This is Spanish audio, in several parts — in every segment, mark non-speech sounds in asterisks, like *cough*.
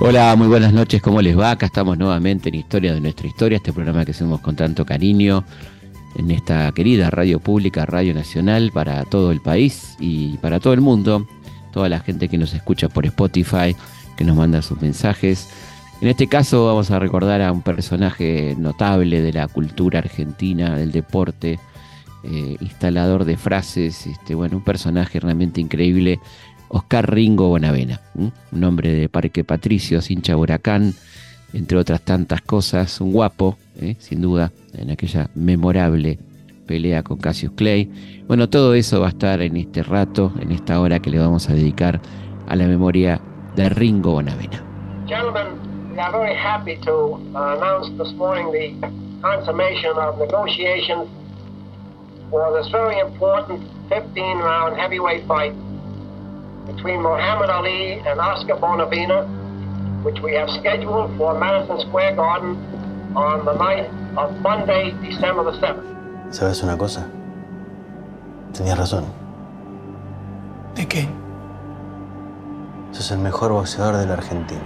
Hola, muy buenas noches, ¿cómo les va? Acá estamos nuevamente en Historia de nuestra historia, este programa que hacemos con tanto cariño en esta querida radio pública, Radio Nacional, para todo el país y para todo el mundo, toda la gente que nos escucha por Spotify, que nos manda sus mensajes. En este caso vamos a recordar a un personaje notable de la cultura argentina, del deporte, eh, instalador de frases, este, bueno, un personaje realmente increíble Oscar Ringo Bonavena, un hombre de Parque Patricio, hincha huracán, entre otras tantas cosas, un guapo, ¿eh? sin duda, en aquella memorable pelea con Cassius Clay. Bueno, todo eso va a estar en este rato, en esta hora que le vamos a dedicar a la memoria de Ringo Bonavena. Gentlemen, we are very happy to uh, announce this morning the consummation of negotiations for this very important 15-round heavyweight fight between Muhammad Ali and Oscar Bonavena, which we have scheduled for Madison Square Garden on the night of Monday, December the 7th. ¿Sabes una cosa? Tenías razón. ¿De qué? Sos el mejor boxeador de la Argentina.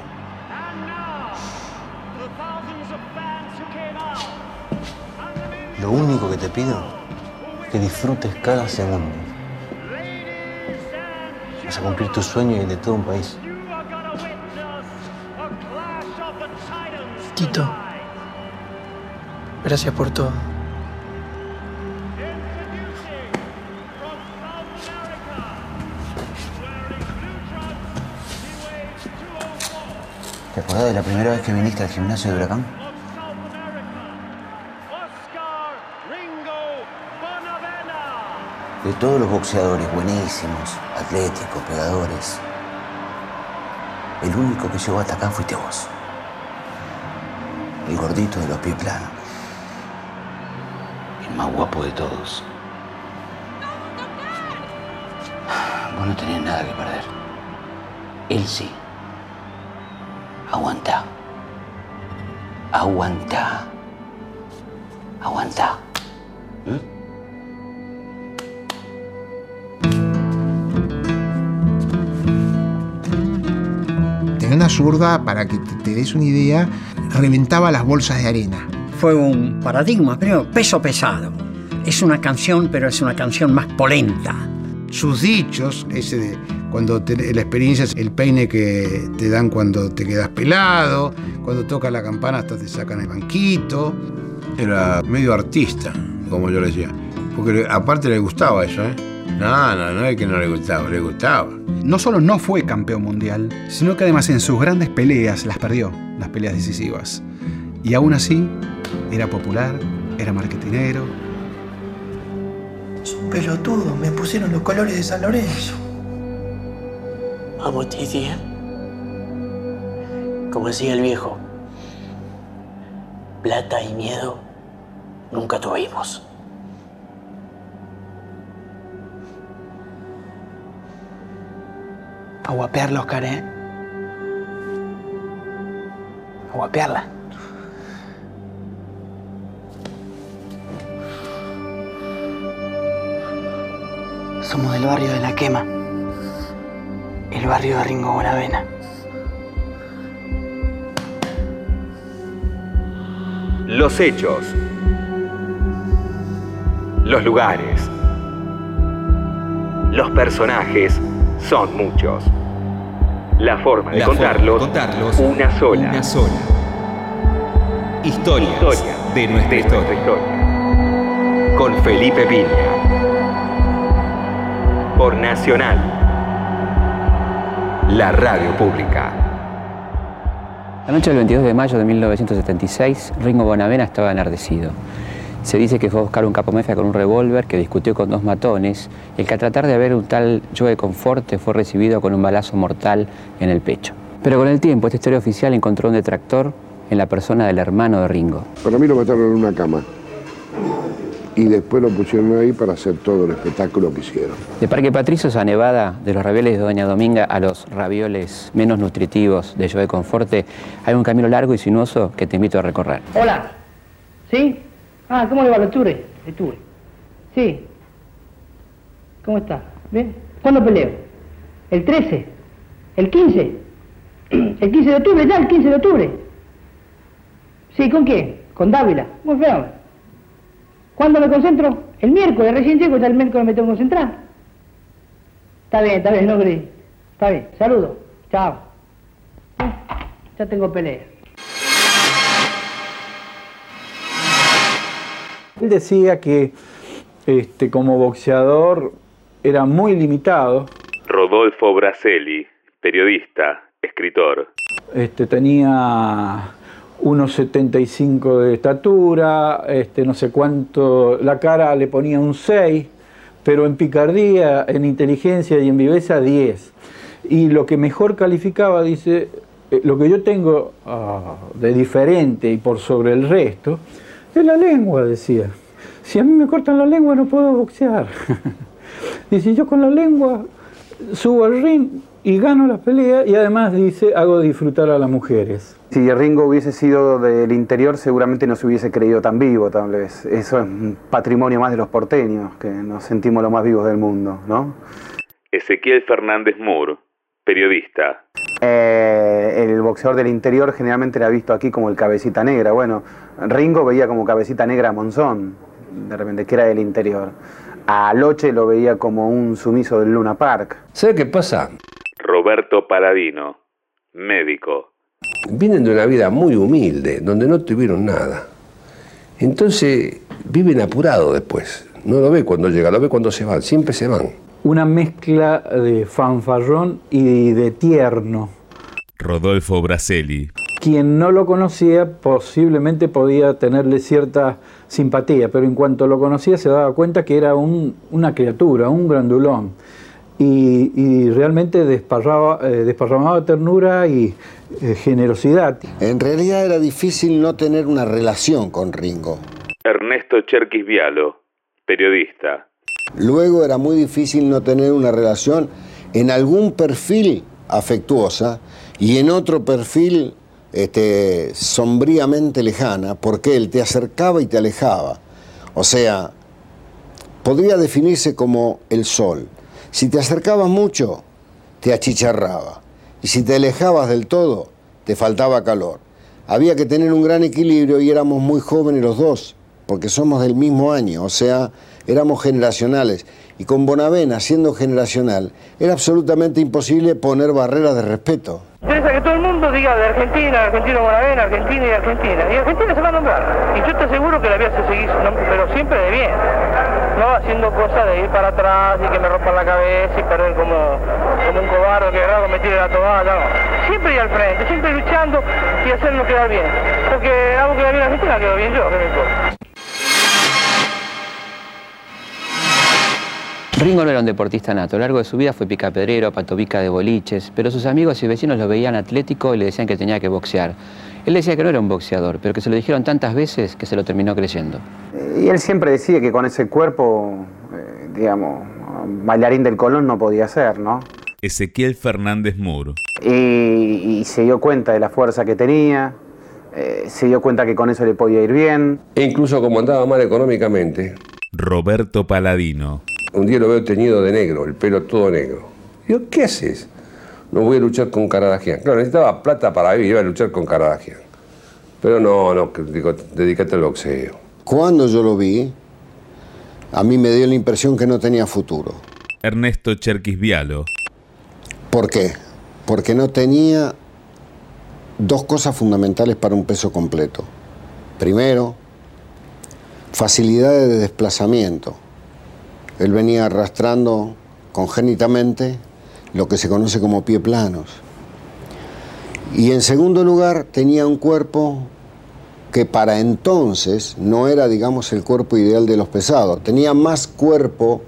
Lo único que te pido es que disfrutes cada segundo. Vas a cumplir tu sueño y el de todo un país. Tito, gracias por todo. ¿Te acordás de la primera vez que viniste al gimnasio de Huracán? De todos los boxeadores buenísimos, atléticos, pegadores, el único que llegó hasta acá fuiste vos. El gordito de los pies planos. El más guapo de todos. Vos no tenés nada que perder. Él sí. Aguanta. Aguanta. Zurda, para que te, te des una idea, reventaba las bolsas de arena. Fue un paradigma, primero, peso pesado. Es una canción, pero es una canción más polenta. Sus dichos, ese de cuando te- la experiencia es el peine que te dan cuando te quedas pelado, cuando toca la campana hasta te sacan el banquito. Era medio artista, como yo le decía. Porque aparte le gustaba eso, ¿eh? No, no, no es que no le gustaba, le gustaba. No solo no fue campeón mundial, sino que además en sus grandes peleas las perdió, las peleas decisivas. Y aún así, era popular, era marketinero. Es un pelotudo, me pusieron los colores de San Lorenzo. Vamos, Titi. ¿eh? Como decía el viejo, plata y miedo nunca tuvimos. A guapearla, Oscar, ¿eh? A guapearla. Somos del barrio de La Quema. El barrio de Ringo Bonavena. Los hechos. Los lugares. Los personajes son muchos. La forma de La forma de contarlos, una sola. Una sola. Historias Historia de nuestra de historia. nuestra historia. Con Felipe Piña. Por Nacional. La radio pública. La noche del 22 de mayo de 1976, Ringo Bonavena estaba enardecido. Se dice que fue a buscar un capomefia con un revólver que discutió con dos matones y el que a tratar de ver un tal Joe Conforte fue recibido con un balazo mortal en el pecho. Pero con el tiempo, esta historia oficial encontró un detractor en la persona del hermano de Ringo. Para mí lo mataron en una cama. Y después lo pusieron ahí para hacer todo el espectáculo que hicieron. De Parque Patricios a Nevada, de los ravioles de Doña Dominga a los ravioles menos nutritivos de Joe Conforte, hay un camino largo y sinuoso que te invito a recorrer. Hola. ¿Sí? Ah, ¿cómo le va, Lecture? Lecture. Sí. ¿Cómo está? ¿Bien? ¿Cuándo peleo? ¿El 13? ¿El 15? *clears throat* El 15 de octubre, ya, el 15 de octubre. Sí, ¿con quién? Con Dávila. Muy feo. ¿Cuándo me concentro? El miércoles, recién llego, ya el miércoles me tengo que concentrar. Está bien, está bien, no creí. Está bien, saludo. Chao. Ya tengo pelea. Él decía que este, como boxeador era muy limitado. Rodolfo Braselli, periodista, escritor. Este, tenía unos 75 de estatura, este, no sé cuánto, la cara le ponía un 6, pero en picardía, en inteligencia y en viveza 10. Y lo que mejor calificaba, dice, eh, lo que yo tengo ah, de diferente y por sobre el resto, es la lengua, decía. Si a mí me cortan la lengua no puedo boxear. *laughs* dice, yo con la lengua subo al ring y gano las peleas y además dice, hago disfrutar a las mujeres. Si Ringo hubiese sido del interior, seguramente no se hubiese creído tan vivo, tal vez. Eso es un patrimonio más de los porteños, que nos sentimos los más vivos del mundo, ¿no? Ezequiel Fernández Moore, periodista. Eh, el boxeador del interior generalmente era visto aquí como el cabecita negra. Bueno, Ringo veía como cabecita negra a Monzón, de repente, que era del interior. A Loche lo veía como un sumiso del Luna Park. ¿Sabe qué pasa? Roberto Paladino, médico. Vienen de una vida muy humilde, donde no tuvieron nada. Entonces viven apurados después. No lo ve cuando llega, lo ve cuando se van, siempre se van. Una mezcla de fanfarrón y de tierno. Rodolfo Braselli. Quien no lo conocía posiblemente podía tenerle cierta simpatía, pero en cuanto lo conocía se daba cuenta que era un- una criatura, un grandulón. Y, y realmente desparraba, eh, desparramaba ternura y eh, generosidad. En realidad era difícil no tener una relación con Ringo. Ernesto Cherkis Vialo, periodista. Luego era muy difícil no tener una relación en algún perfil afectuosa y en otro perfil este, sombríamente lejana, porque él te acercaba y te alejaba. O sea, podría definirse como el sol. Si te acercabas mucho, te achicharraba. Y si te alejabas del todo, te faltaba calor. Había que tener un gran equilibrio y éramos muy jóvenes los dos, porque somos del mismo año, o sea, éramos generacionales. Y con Bonavena, siendo generacional, era absolutamente imposible poner barreras de respeto. Interesa que todo el mundo diga de Argentina, Argentino Bonavena, Argentina y Argentina. Y Argentina se va a nombrar. Y yo te aseguro que la voy a seguir, pero siempre de bien. No haciendo cosas de ir para atrás y que me rompan la cabeza y perder como, como un cobarde que agarro me tire la toalla. No. Siempre ir al frente, siempre luchando y hacerlo quedar bien. Porque hago quedar bien a Argentina, quedo bien yo, ¿qué me importa? Ringo no era un deportista nato. A lo largo de su vida fue picapedrero, patobica de boliches, pero sus amigos y vecinos lo veían atlético y le decían que tenía que boxear. Él decía que no era un boxeador, pero que se lo dijeron tantas veces que se lo terminó creyendo. Y él siempre decía que con ese cuerpo, eh, digamos, bailarín del Colón no podía ser, ¿no? Ezequiel Fernández. Y, y se dio cuenta de la fuerza que tenía, eh, se dio cuenta que con eso le podía ir bien. E incluso como andaba mal económicamente, Roberto Paladino. Un día lo veo teñido de negro, el pelo todo negro. Digo, ¿qué haces? No voy a luchar con Caradagian. Claro, necesitaba plata para vivir, iba a luchar con Caradagian. Pero no, no, digo, dedícate al boxeo. Cuando yo lo vi, a mí me dio la impresión que no tenía futuro. Ernesto Cherkis Vialo. ¿Por qué? Porque no tenía dos cosas fundamentales para un peso completo. Primero, facilidades de desplazamiento. Él venía arrastrando congénitamente lo que se conoce como pie planos. Y en segundo lugar, tenía un cuerpo que para entonces no era, digamos, el cuerpo ideal de los pesados. Tenía más cuerpo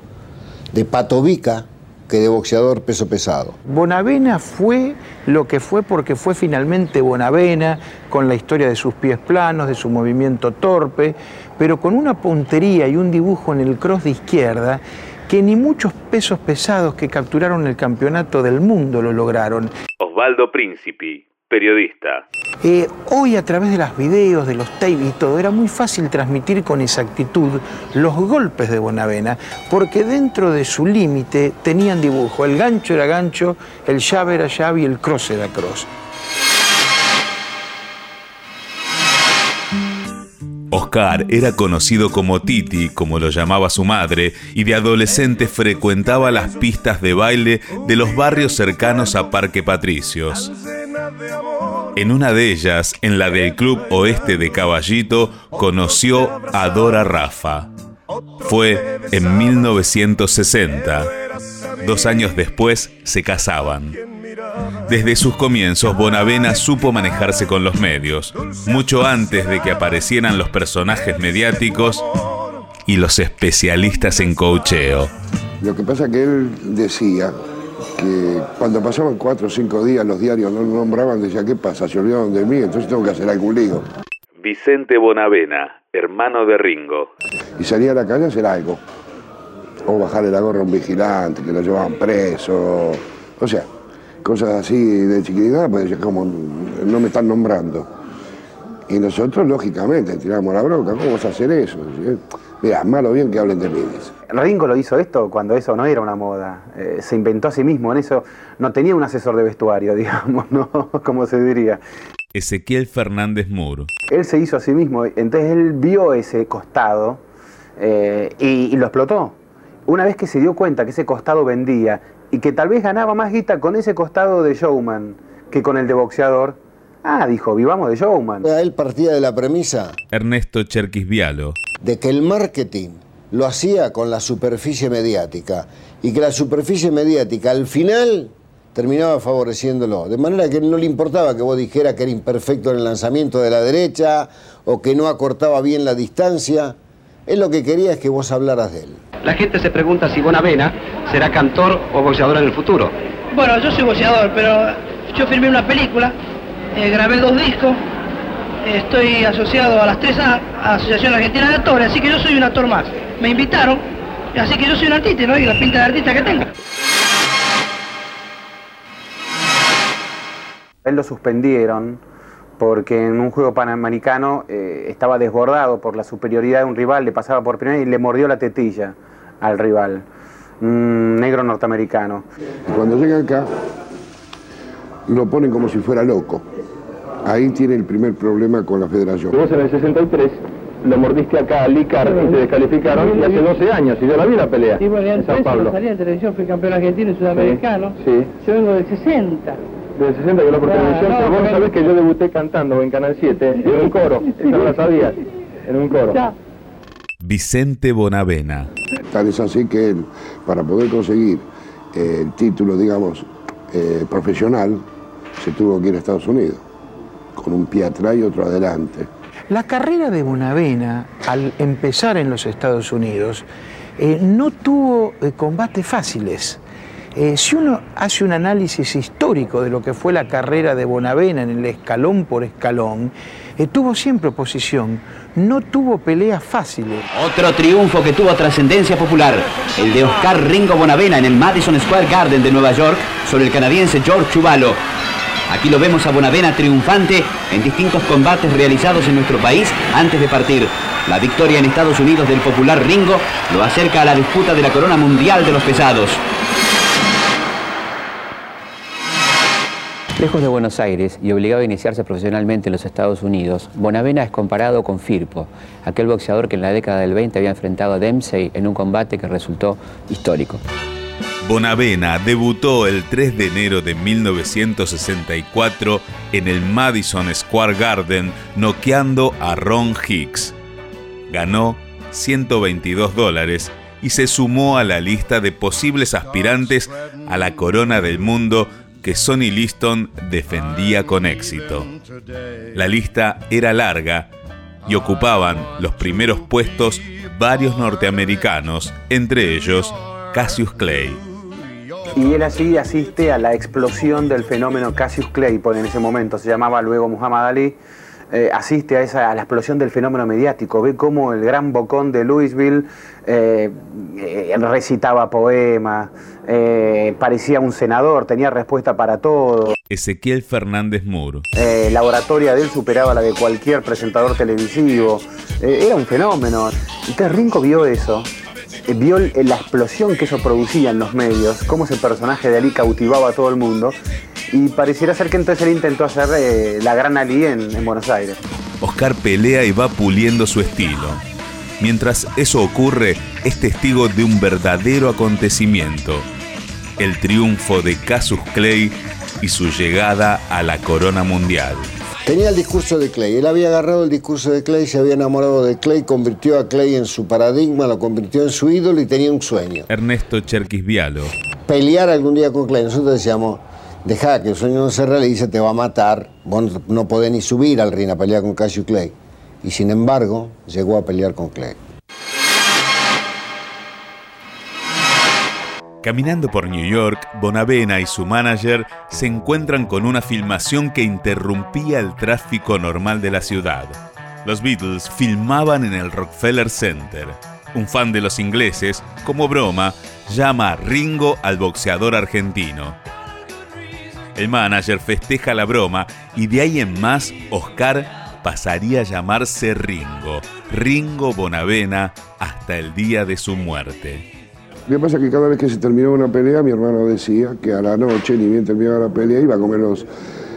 de patobica que de boxeador peso pesado. Bonavena fue lo que fue porque fue finalmente Bonavena, con la historia de sus pies planos, de su movimiento torpe, pero con una puntería y un dibujo en el cross de izquierda que ni muchos pesos pesados que capturaron el campeonato del mundo lo lograron. Osvaldo Príncipe, periodista. Eh, hoy a través de los videos, de los tapes y todo, era muy fácil transmitir con exactitud los golpes de Bonavena, porque dentro de su límite tenían dibujo. El gancho era gancho, el llave era llave y el cross era cross. Oscar era conocido como Titi, como lo llamaba su madre, y de adolescente frecuentaba las pistas de baile de los barrios cercanos a Parque Patricios. En una de ellas, en la del Club Oeste de Caballito, conoció a Dora Rafa. Fue en 1960. Dos años después se casaban. Desde sus comienzos, Bonavena supo manejarse con los medios, mucho antes de que aparecieran los personajes mediáticos y los especialistas en cocheo. Lo que pasa es que él decía que cuando pasaban cuatro o cinco días los diarios no lo nombraban, decía, ¿qué pasa? Se olvidaron de mí, entonces tengo que hacer algún lío. Vicente Bonavena, hermano de Ringo. Y salía a la calle a hacer algo. O bajarle la gorra a un vigilante, que lo llevaban preso. O sea, cosas así de chiquitita, pues como no me están nombrando. Y nosotros, lógicamente, tiramos la bronca, ¿cómo vas a hacer eso? Mira, malo bien que hablen de mí. Ringo lo hizo esto cuando eso no era una moda. Eh, se inventó a sí mismo en eso. No tenía un asesor de vestuario, *laughs* digamos, ¿no? Como se diría. Ezequiel Fernández Moore. Él se hizo a sí mismo. Entonces él vio ese costado eh, y, y lo explotó. Una vez que se dio cuenta que ese costado vendía y que tal vez ganaba más guita con ese costado de showman que con el de boxeador, ah, dijo, vivamos de showman. Él partía de la premisa Ernesto Cherquis Vialo. de que el marketing lo hacía con la superficie mediática y que la superficie mediática al final terminaba favoreciéndolo. De manera que no le importaba que vos dijeras que era imperfecto en el lanzamiento de la derecha o que no acortaba bien la distancia. Él lo que quería es que vos hablaras de él. La gente se pregunta si Bonavena será cantor o boxeador en el futuro. Bueno, yo soy boxeador, pero yo firmé una película, eh, grabé dos discos, eh, estoy asociado a las tres A, a Asociación Argentina de Actores, así que yo soy un actor más. Me invitaron, así que yo soy un artista, ¿no? Y la pinta de artista que tengo. Él lo suspendieron porque en un juego panamericano eh, estaba desbordado por la superioridad de un rival, le pasaba por primera y le mordió la tetilla al rival, un negro norteamericano. Y cuando llega acá, lo ponen como si fuera loco. Ahí tiene el primer problema con la federación. Vos en el 63 lo mordiste acá a Licar y te descalificaron y hace 12 años, y yo la vi la pelea Sí, bueno, en San Pablo. salí en televisión, fui campeón argentino y sudamericano. Sí. Yo vengo del 60. Del 60 que lo por televisión, no, pero vos sabés que yo debuté cantando en Canal 7, en un coro, *laughs* esa no la sabías, en un coro. Vicente Bonavena. Tal es así que él, para poder conseguir eh, el título, digamos, eh, profesional, se tuvo que ir a Estados Unidos, con un pie atrás y otro adelante. La carrera de Bonavena, al empezar en los Estados Unidos, eh, no tuvo eh, combates fáciles. Eh, si uno hace un análisis histórico de lo que fue la carrera de Bonavena en el escalón por escalón, tuvo siempre oposición, no tuvo peleas fáciles. Otro triunfo que tuvo trascendencia popular, el de Oscar Ringo Bonavena en el Madison Square Garden de Nueva York sobre el canadiense George Chuvalo. Aquí lo vemos a Bonavena triunfante en distintos combates realizados en nuestro país antes de partir. La victoria en Estados Unidos del popular Ringo lo acerca a la disputa de la corona mundial de los pesados. Lejos de Buenos Aires y obligado a iniciarse profesionalmente en los Estados Unidos, Bonavena es comparado con Firpo, aquel boxeador que en la década del 20 había enfrentado a Dempsey en un combate que resultó histórico. Bonavena debutó el 3 de enero de 1964 en el Madison Square Garden noqueando a Ron Hicks. Ganó 122 dólares y se sumó a la lista de posibles aspirantes a la corona del mundo que Sonny Liston defendía con éxito. La lista era larga y ocupaban los primeros puestos varios norteamericanos, entre ellos Cassius Clay. Y él así asiste a la explosión del fenómeno Cassius Clay, en ese momento se llamaba luego Muhammad Ali, eh, asiste a, esa, a la explosión del fenómeno mediático, ve cómo el gran bocón de Louisville eh, eh, recitaba poemas, eh, parecía un senador, tenía respuesta para todo. Ezequiel Fernández. Eh, la oratoria de él superaba la de cualquier presentador televisivo. Era un fenómeno. Entonces Rinco vio eso, vio la explosión que eso producía en los medios, cómo ese personaje de Ali cautivaba a todo el mundo. Y pareciera ser que entonces él intentó hacer eh, la gran Ali en, en Buenos Aires. Oscar pelea y va puliendo su estilo. Mientras eso ocurre, es testigo de un verdadero acontecimiento, el triunfo de Casus Clay y su llegada a la corona mundial. Tenía el discurso de Clay. Él había agarrado el discurso de Clay, se había enamorado de Clay, convirtió a Clay en su paradigma, lo convirtió en su ídolo y tenía un sueño. Ernesto Cherquis Vialo. Pelear algún día con Clay. Nosotros decíamos, deja que el sueño no se realice, te va a matar. Vos no podés ni subir al ring a pelear con Cassius Clay. Y sin embargo, llegó a pelear con Clay. Caminando por New York, Bonavena y su manager se encuentran con una filmación que interrumpía el tráfico normal de la ciudad. Los Beatles filmaban en el Rockefeller Center. Un fan de los ingleses, como broma, llama a Ringo al boxeador argentino. El manager festeja la broma y de ahí en más Oscar pasaría a llamarse Ringo, Ringo Bonavena, hasta el día de su muerte. Lo que pasa es que cada vez que se terminaba una pelea, mi hermano decía que a la noche, ni bien terminaba la pelea, iba a comer los-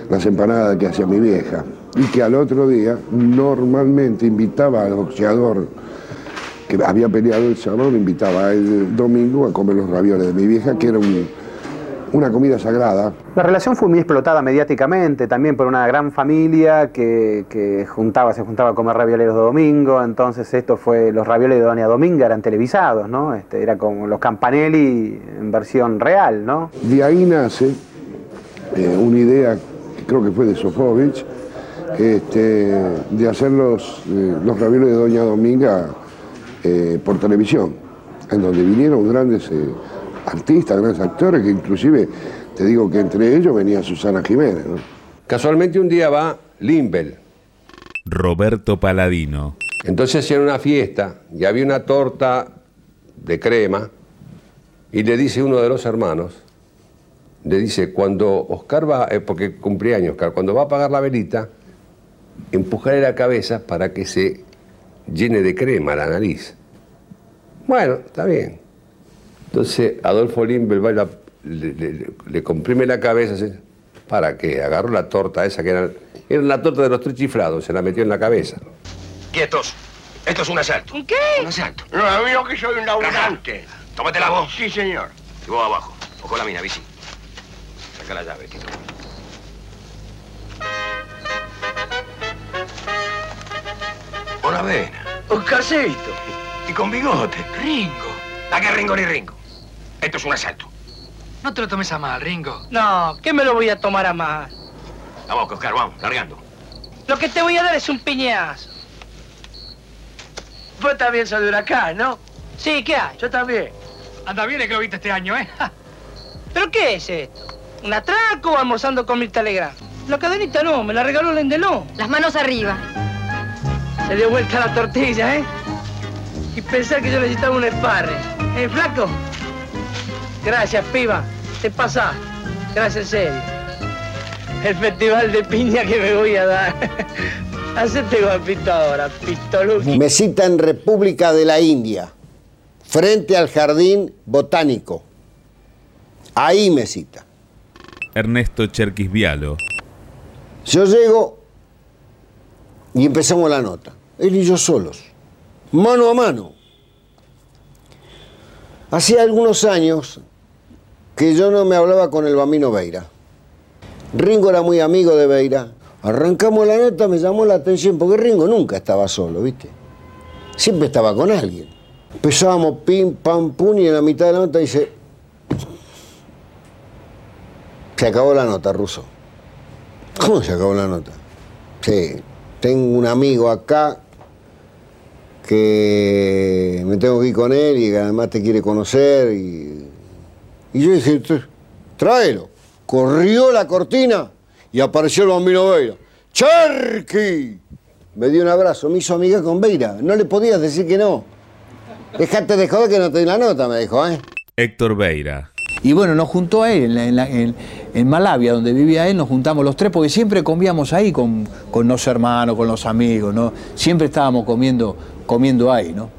las empanadas que hacía mi vieja. Y que al otro día, normalmente invitaba al boxeador que había peleado el sábado, lo invitaba el domingo a comer los ravioles de mi vieja, que era un- una comida sagrada. La relación fue muy explotada mediáticamente, también por una gran familia que, que juntaba, se juntaba a comer ravioles los domingos, entonces esto fue, los ravioles de Doña Dominga eran televisados, ¿no? Este, era como los Campanelli en versión real, ¿no? De ahí nace eh, una idea, que creo que fue de Sofovich, este, de hacer los, eh, los ravioles de Doña Dominga eh, por televisión, en donde vinieron grandes eh, artistas, grandes actores, que inclusive te digo que entre ellos venía Susana Jiménez. ¿no? Casualmente un día va Limbel. Roberto Paladino. Entonces hacían una fiesta y había una torta de crema y le dice uno de los hermanos, le dice, cuando Oscar va, eh, porque cumplía años Oscar, cuando va a apagar la velita, empujarle la cabeza para que se llene de crema la nariz. Bueno, está bien. Entonces Adolfo Limbel va y la- le, le- le comprime la cabeza, ¿sí? ¿para qué? Agarró la torta esa que era, era la torta de los tres chiflados, se la metió en la cabeza. Quietos. Esto es un asalto. ¿Un qué? Un asalto. No, amigo que soy un laburante. Tómate la voz. Sí, señor. Y vos abajo. Ojo la mina, bici. Saca la llave, Tito. Bonavena. Oscarcito. Y con bigote. Ringo. ¿A qué Ringo ni Ringo? Esto es un asalto. No te lo tomes a mal, Ringo. No, ¿qué me lo voy a tomar a mal? Vamos, Oscar, vamos, largando. Lo que te voy a dar es un piñazo. Vos también sos de huracán, ¿no? Sí, ¿qué hay? Yo también. Anda bien el que lo viste este año, ¿eh? *laughs* ¿Pero qué es esto? ¿Un atraco o almorzando con Mirta Legrand? La cadenita no, me la regaló Lendelón. Las manos arriba. Se dio vuelta la tortilla, ¿eh? Y pensar que yo necesitaba un esparre. ¿Eh, flaco? Gracias, piba. Te pasa. Gracias, serio. El festival de piña que me voy a dar. *laughs* Hacete guapito ahora, pistoluki. Mesita en República de la India, frente al Jardín Botánico. Ahí mesita. Ernesto Cherquis Vialo. Yo llego y empezamos la nota. Él y yo solos, mano a mano. Hacía algunos años que yo no me hablaba con el Bambino Beira. Ringo era muy amigo de Beira. Arrancamos la nota, me llamó la atención, porque Ringo nunca estaba solo, ¿viste? Siempre estaba con alguien. Empezábamos pim, pam, pum, y en la mitad de la nota dice, se acabó la nota, Ruso. ¿Cómo se acabó la nota? Sí, tengo un amigo acá que me tengo que ir con él y además te quiere conocer. Y, y yo dije, "Tr- tráelo. Corrió la cortina y apareció el bambino Beira. ¡Cherky! Me dio un abrazo, me hizo amiga con Beira. No le podías decir que no. Dejate de joder que no te di la nota, me dijo, ¿eh? Héctor Beira. Y bueno, nos juntó a él en, la- en la- en- en Malavia, donde vivía él, nos juntamos los tres, porque siempre comíamos ahí con, con los hermanos, con los amigos, ¿no? Siempre estábamos comiendo, comiendo ahí, ¿no?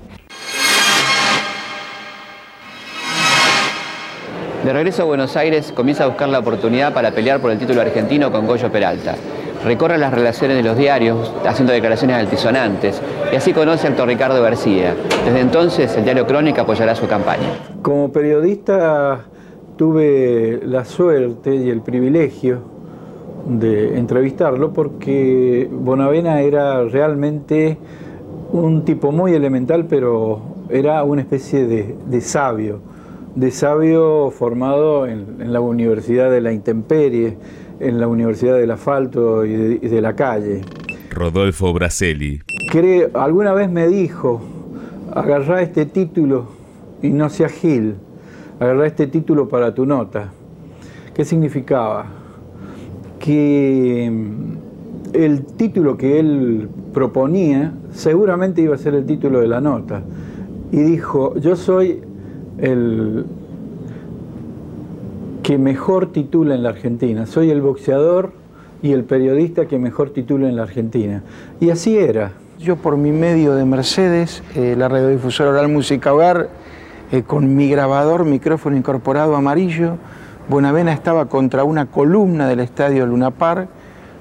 De regreso a Buenos Aires, comienza a buscar la oportunidad para pelear por el título argentino con Goyo Peralta. recorre las relaciones de los diarios haciendo declaraciones altisonantes y así conoce al Ricardo García. Desde entonces el diario Crónica apoyará su campaña. Como periodista tuve la suerte y el privilegio de entrevistarlo porque Bonavena era realmente un tipo muy elemental, pero era una especie de, sabio, de sabio formado en, la Universidad de la Intemperie, en la Universidad del Asfalto y de, la calle. Rodolfo Braselli. Alguna vez me dijo, agarrá este título y no seas Gil, agarrá este título para tu nota. ¿Qué significaba? Que mm, el título que él proponía seguramente iba a ser el título de la nota. Y dijo, yo soy el que mejor titula en la Argentina, soy el boxeador y el periodista que mejor titula en la Argentina. Y así era. Yo por mi medio de Mercedes, eh, la radiodifusora oral Música Hogar, eh, con mi grabador, micrófono incorporado amarillo, Bonavena estaba contra una columna del estadio Luna Park,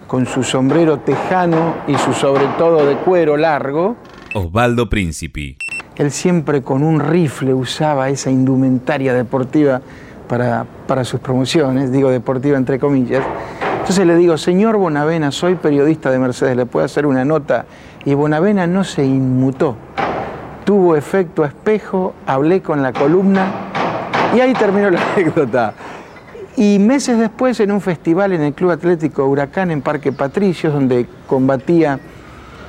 con su sombrero tejano y su sobre todo de cuero largo. Osvaldo Príncipe. Él siempre con un rifle usaba esa indumentaria deportiva para, para sus promociones, digo deportiva entre comillas. Entonces le digo, señor Bonavena, soy periodista de Mercedes, ¿le puedo hacer una nota? Y Bonavena no se inmutó. Tuvo efecto espejo, hablé con la columna y ahí terminó la *laughs* anécdota. Y meses después, en un festival en el Club Atlético Huracán en Parque Patricios, donde combatía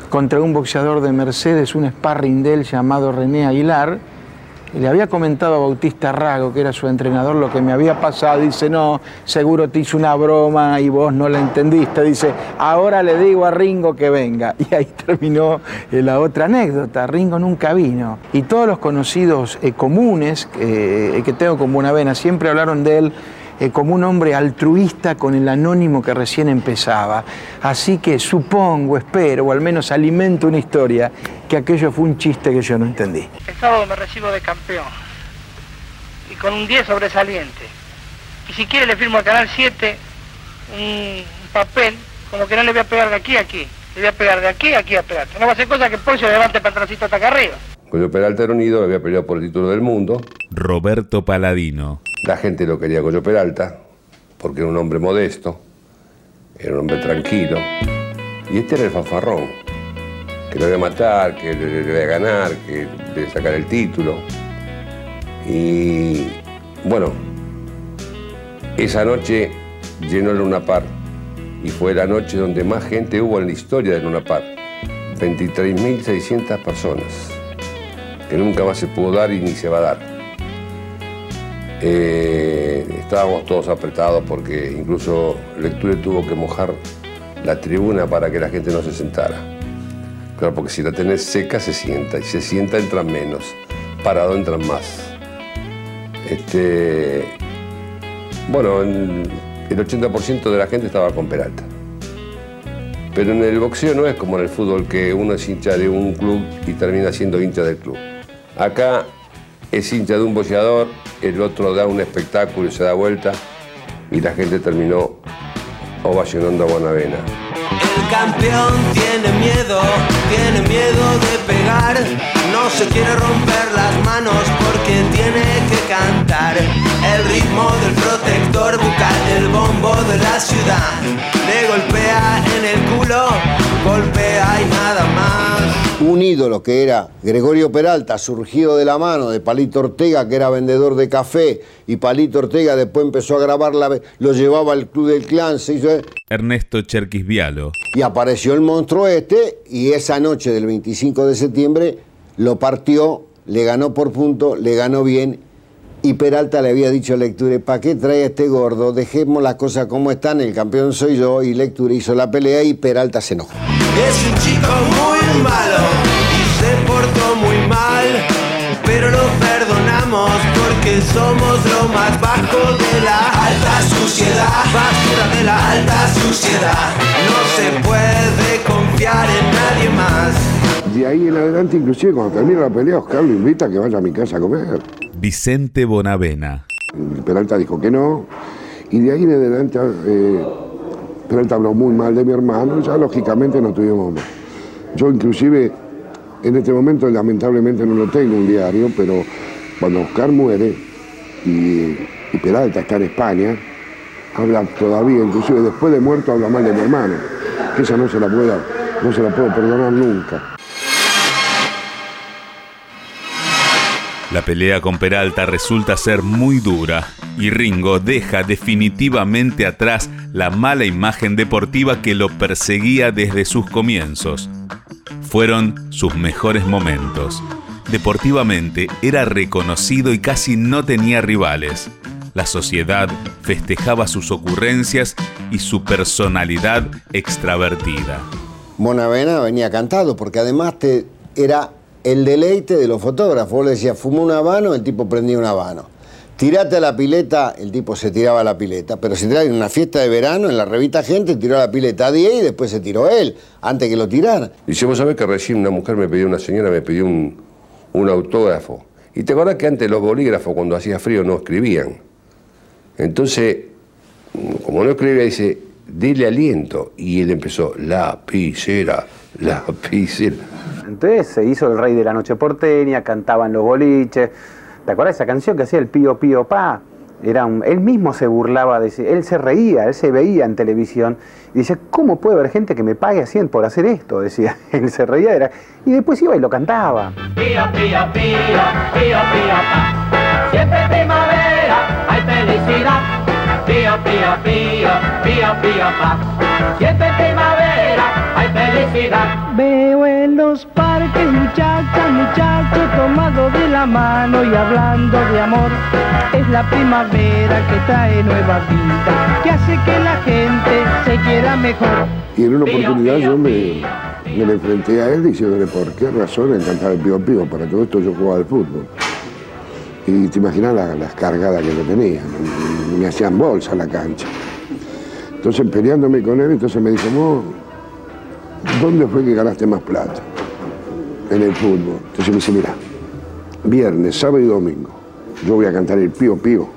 contra un boxeador de Mercedes, un sparring de él llamado René Aguilar, le había comentado a Bautista Rago, que era su entrenador, lo que me había pasado. Dice, no, seguro te hizo una broma y vos no la entendiste. Dice, ahora le digo a Ringo que venga. *laughs* Y ahí terminó eh, la otra anécdota. Ringo nunca vino. Y todos los conocidos eh, comunes eh, que tengo con Buenavena siempre hablaron de él eh, como un hombre altruista con el anónimo que recién empezaba. Así que supongo, espero, o al menos alimento una historia, que aquello fue un chiste que yo no entendí. El sábado me recibo de campeón y con un 10 sobresaliente. Y si quiere le firmo al Canal 7 un papel, como que no le voy a pegar de aquí a aquí. Le voy a pegar de aquí a aquí a pegar. No va a ser cosa que por se levante para atrásito hasta acá arriba. Cuando Peralta era unido, había peleado por el título del mundo. Roberto Paladino. La gente lo quería Goyo Peralta, porque era un hombre modesto, era un hombre tranquilo. Y este era el fanfarrón, que lo iba a matar, que le, iba a ganar, que le iba a sacar el título. Y bueno, esa noche llenó el Luna Par y fue la noche donde más gente hubo en la historia del Luna Par. 23.600 personas, que nunca más se pudo dar y ni se va a dar. Eh, estábamos todos apretados porque incluso Lecture tuvo que mojar la tribuna para que la gente no se sentara. Claro, porque si la tenés seca se sienta, y se sienta entran menos, parado entran más. Este, bueno, el 80% de la gente estaba con Peralta. Pero en el boxeo no es como en el fútbol que uno es hincha de un club y termina siendo hincha del club. Acá es hincha de un boxeador, el otro da un espectáculo y se da vuelta y la gente terminó ovacionando a Bonavena. El campeón tiene miedo, tiene miedo de pegar, no se quiere romper las manos porque tiene que cantar. El ritmo del protector bucal del bombo de la ciudad le golpea en el culo, golpea y nada más un ídolo que era Gregorio Peralta, surgido de la mano de Palito Ortega, que era vendedor de café, y Palito Ortega después empezó a grabar, la, lo llevaba al Club del Clan, se hizo... Ernesto Cherquis Vialo. Y apareció el monstruo este, y esa noche del 25 de septiembre lo partió, le ganó por punto, le ganó bien, y Peralta le había dicho a Lecture, ¿para qué trae a este gordo? Dejemos las cosas como están, el campeón soy yo, y Lecture hizo la pelea y Peralta se enojó. Es un chico muy malo y se portó muy mal, pero lo perdonamos porque somos lo más bajo de la alta suciedad, basura de la alta suciedad. No se puede confiar en nadie más. De ahí en adelante, inclusive cuando termina la pelea, Oscar lo invita a que vaya a mi casa a comer. Vicente Bonavena. Peralta dijo que no, y de ahí en adelante eh, Peralta habló muy mal de mi hermano, ya lógicamente no tuvimos más. Yo inclusive en este momento lamentablemente no lo tengo un diario, pero cuando Oscar muere y, Peralta está en España, habla todavía, inclusive después de muerto habla mal de mi hermano, que esa no se la puedo, no se la puedo perdonar nunca. La pelea con Peralta resulta ser muy dura y Ringo deja definitivamente atrás la mala imagen deportiva que lo perseguía desde sus comienzos. Fueron sus mejores momentos. Deportivamente era reconocido y casi no tenía rivales. La sociedad festejaba sus ocurrencias y su personalidad extravertida. Bonavena venía cantado porque además te, era el deleite de los fotógrafos. Vos le decías, fumó un habano, el tipo prendía un habano. Tirate a la pileta, el tipo se tiraba a la pileta. Pero si tiraba en una fiesta de verano, en la revista Gente, tiró la pileta a 10 y después se tiró él, antes que lo tirara. Si vos sabés que recién una mujer me pidió, una señora me pidió un, un autógrafo. Y te acordás que antes los bolígrafos cuando hacía frío no escribían. Entonces, como no escribía, dice, dile aliento. Y él empezó, lapicera, lapicera. Entonces se hizo el rey de la noche porteña, cantaban los boliches. ¿Te acuerdas de esa canción que hacía el pío pío pa? Era un- él mismo se burlaba de ese, él se reía, él se veía en televisión y dice, ¿cómo puede haber gente que me pague a 100 por hacer esto? Decía, *laughs* él se reía era, y después iba y lo cantaba. Pío, pío, pío, pío, pío, pa. Siempre primavera hay felicidad. Pío, pío, pío, pío, pío, pa. Siempre primavera hay felicidad. Veo en los parques muchachas, muchachos tomados de la mano y hablando de amor. Es la primavera que trae nueva vida, que hace que la gente se quiera mejor. Y en una oportunidad yo me, me le enfrenté a él diciéndole por qué razón él cantaba el pío pío. Para todo esto yo jugaba al fútbol. Y te imaginas la- las cargadas que yo tenía. Me, me hacían bolsa la cancha. Entonces peleándome con él, entonces me dijo, "Mo, ¿dónde fue que ganaste más plata? En el fútbol. Entonces me dice, mira, viernes, sábado y domingo, yo voy a cantar el pío pío.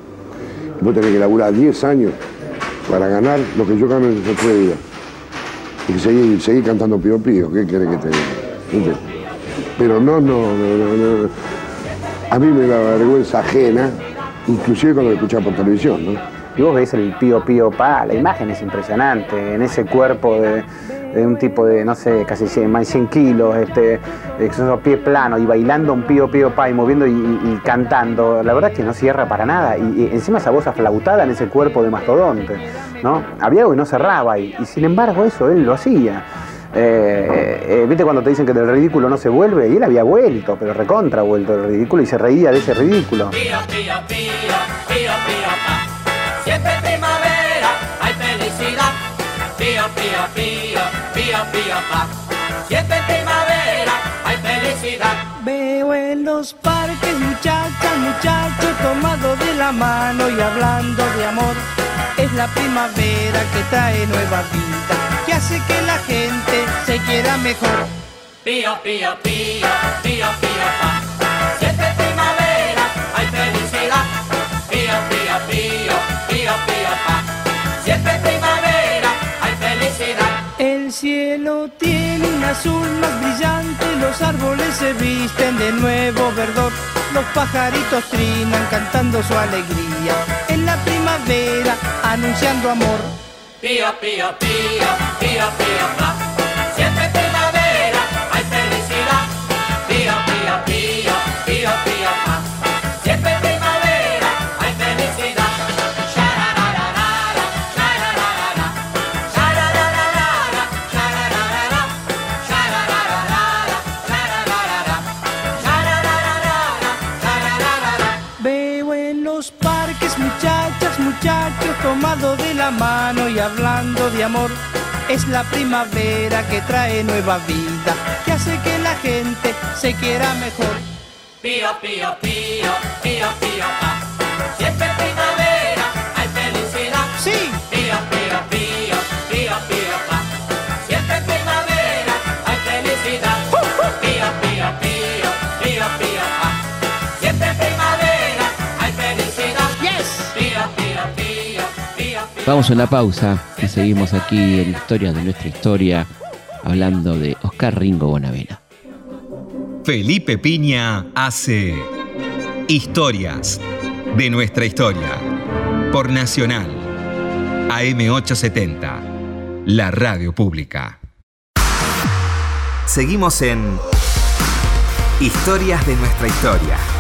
Vos tenés que laburar 10 años para ganar lo que yo gano en esos tres días. Y seguir, seguir cantando pío pío, ¿qué querés que te diga? Pero no, no, no, no, no. A mí me da vergüenza ajena, inclusive cuando lo escuchaba por televisión, ¿no? Y vos ves el pío pío pa, la imagen es impresionante, en ese cuerpo de, de un tipo de, no sé, casi 100, más de 100 kilos, este, esos pies planos y bailando un pío pío pa y moviendo y, cantando, la verdad es que no cierra para nada. Y, encima esa voz aflautada en ese cuerpo de mastodonte, ¿no? Había algo que no cerraba y, sin embargo eso él lo hacía. Eh, eh, ¿Viste cuando te dicen que del ridículo no se vuelve? Y él había vuelto, pero recontra vuelto del ridículo y se reía de ese ridículo. Pío, pío, primavera hay felicidad. Pío, pío, pa. Siempre primavera hay felicidad. Veo en los parques muchachas, muchachos tomados de la mano y hablando de amor. Es la primavera que trae nueva vida, que hace que la gente se quiera mejor. Pío, pío, pío, pío, pío, pa. Azul más brillante, los árboles se visten de nuevo verdor, los pajaritos trinan cantando su alegría. En la primavera anunciando amor. Pío, pío, pío, pío, pío, pa. La mano y hablando de amor. Es la primavera que trae nueva vida, que hace que la gente se quiera mejor. Pío, pío, pío, pío, pío, pa. Siempre primavera hay felicidad. Sí. Vamos a una pausa y seguimos aquí en Historia de nuestra historia, hablando de Oscar Ringo Bonavena. Felipe Piña hace Historias de nuestra historia por Nacional AM870, la radio pública. Seguimos en Historias de nuestra historia.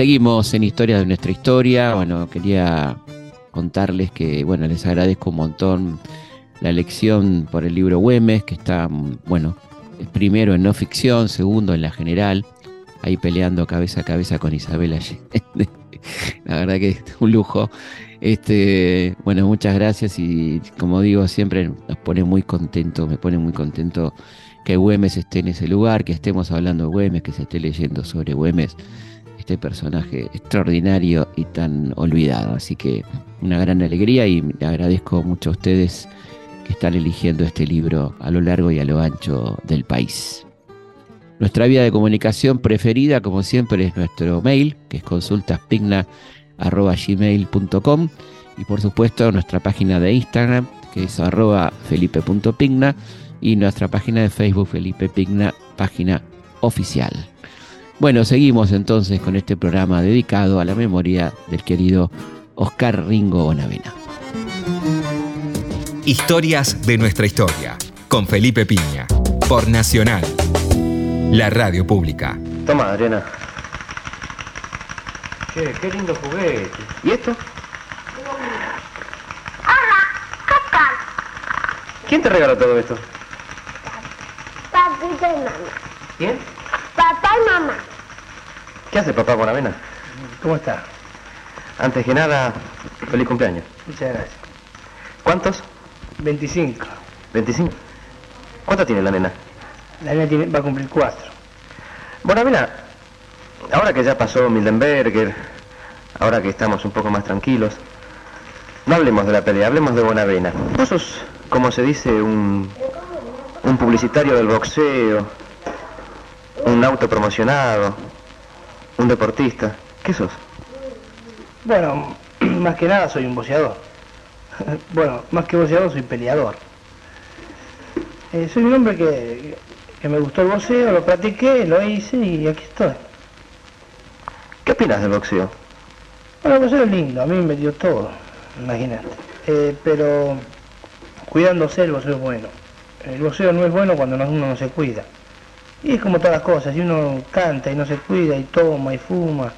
Seguimos en Historia de nuestra historia. Bueno, quería contarles que, bueno, les agradezco un montón la elección por el libro Güemes, que está, bueno, primero en no ficción, segundo en la general, ahí peleando cabeza a cabeza con Isabel Allende. *laughs* la verdad que es un lujo. Este, bueno, muchas gracias y como digo, siempre nos pone muy contento, me pone muy contento que Güemes esté en ese lugar, que estemos hablando de Güemes, que se esté leyendo sobre Güemes este personaje extraordinario y tan olvidado. Así que una gran alegría y le agradezco mucho a ustedes que están eligiendo este libro a lo largo y a lo ancho del país. Nuestra vía de comunicación preferida, como siempre, es nuestro mail, que es consultaspigna.gmail.com y por supuesto nuestra página de Instagram, que es arroba felipe.pigna y nuestra página de Facebook Felipe Pigna, página oficial. Bueno, seguimos entonces con este programa dedicado a la memoria del querido Oscar Ringo Bonavena. Historias de nuestra historia, con Felipe Piña, por Nacional, la radio pública. Toma, Adriana. Qué, qué lindo juguete. ¿Y esto? ¿Quién te regaló todo esto? Papita y mamá. ¿Quién? Papá y mamá. ¿Qué hace papá Bonavena? ¿Cómo está? Antes que nada, feliz cumpleaños. Muchas gracias. ¿Cuántos? 25. ¿25? ¿Cuánto tiene la nena? La nena tiene- va a cumplir 4. Bonavena, ahora que ya pasó Mildenberger, ahora que estamos un poco más tranquilos, no hablemos de la pelea, hablemos de Bonavena. Vos sos, como se dice, un, un publicitario del boxeo, un autopromocionado, un deportista. ¿Qué sos? Bueno, *clears throat* más que nada soy un boxeador. *laughs* bueno, más que boxeador soy peleador. Eh, soy un hombre que, que me gustó el boxeo, lo practiqué, lo hice y aquí estoy. ¿Qué opinas del boxeo? Bueno, el boxeo es lindo, a mí me dio todo, imagínate. Eh, pero cuidándose el boxeo es bueno. El boxeo no es bueno cuando no- uno no se cuida. Y es como todas las cosas, si uno canta y no se cuida y toma y fuma,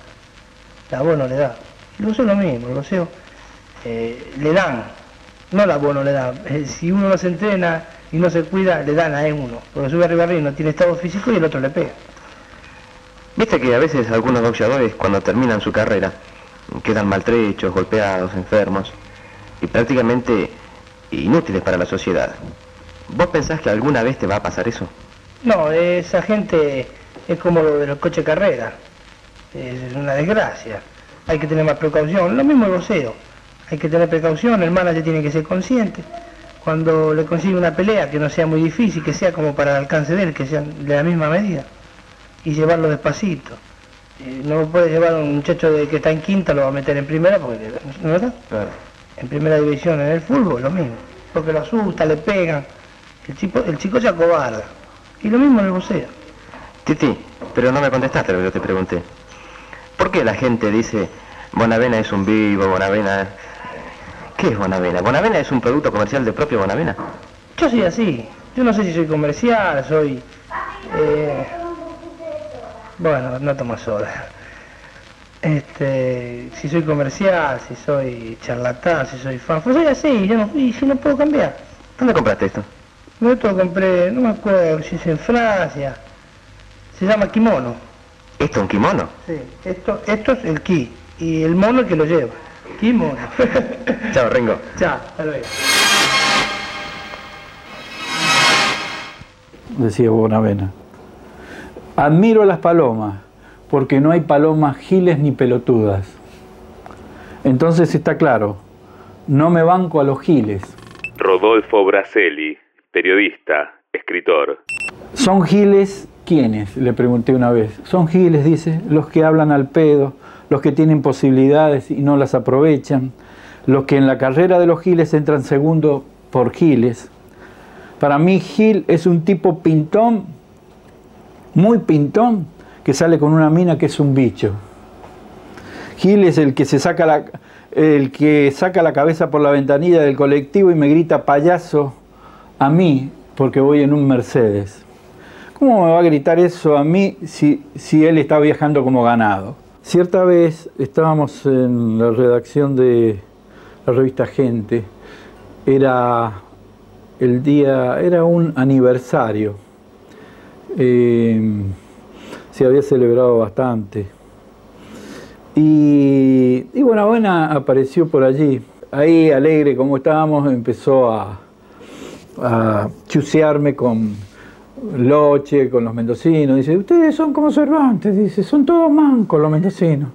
la voz no le da. El boxeo lo mismo, el boxeo eh, le dan, no la voz no le da. Eh, si uno no se entrena y no se cuida, le dan a uno. Porque sube arriba arriba y no tiene estado físico y el otro le pega. Viste que a veces algunos boxeadores cuando terminan su carrera quedan maltrechos, golpeados, enfermos y prácticamente inútiles para la sociedad. ¿Vos pensás que alguna vez te va a pasar eso? No, esa gente es como lo de los coches carrera. Es una desgracia. Hay que tener más precaución. Lo mismo el boxeo. Hay que tener precaución, el manager tiene que ser consciente. Cuando le consigue una pelea que no sea muy difícil, que sea como para el alcance de él, que sea de la misma medida. Y llevarlo despacito. Eh, no puede llevar a un muchacho de que está en quinta, lo va a meter en primera, porque, ¿no es verdad? En primera división, en el fútbol, lo mismo. Porque lo asusta, le pegan. El chico, el chico se acobarda. Y lo mismo en el boxeo. Titi, pero no me contestaste lo que yo te pregunté. ¿Por qué la gente dice Bonavena es un vivo, Bonavena... ¿Qué es Bonavena? ¿Bonavena es un producto comercial de propio Bonavena? Yo soy así. Yo no sé si soy comercial, soy... eh, bueno, no tomo soda. Este, si soy comercial, si soy charlatán, si soy fan, pues soy así, yo no, y si no puedo cambiar. ¿Dónde compraste esto? Lo compré, no me acuerdo si es en Francia. Se llama kimono. ¿Esto es un kimono? Sí, esto, esto es el ki. Y el mono que lo lleva. Kimono. *laughs* Chao, Ringo. Chao, hasta luego. decía Bonavena. Admiro a las palomas, porque no hay palomas giles ni pelotudas. Entonces está claro, no me banco a los giles. Rodolfo Braselli, periodista, escritor. ¿Son giles quiénes? Le pregunté una vez. Son giles, dice, los que hablan al pedo, los que tienen posibilidades y no las aprovechan, los que en la carrera de los giles entran segundo por giles. Para mí Gil es un tipo pintón, muy pintón, que sale con una mina que es un bicho. Gil es el que se saca la, el que saca la cabeza por la ventanilla del colectivo y me grita payaso a mí porque voy en un Mercedes. ¿Cómo me va a gritar eso a mí si, si él está viajando como ganado? Cierta vez estábamos en la redacción de la revista Gente, era el día, era un aniversario, eh, se había celebrado bastante. Y, y Buena apareció por allí. Ahí, alegre como estábamos, empezó a, a chusearme con Loche, con los mendocinos. Dice, ustedes son como Cervantes, dice, son todos mancos los mendocinos.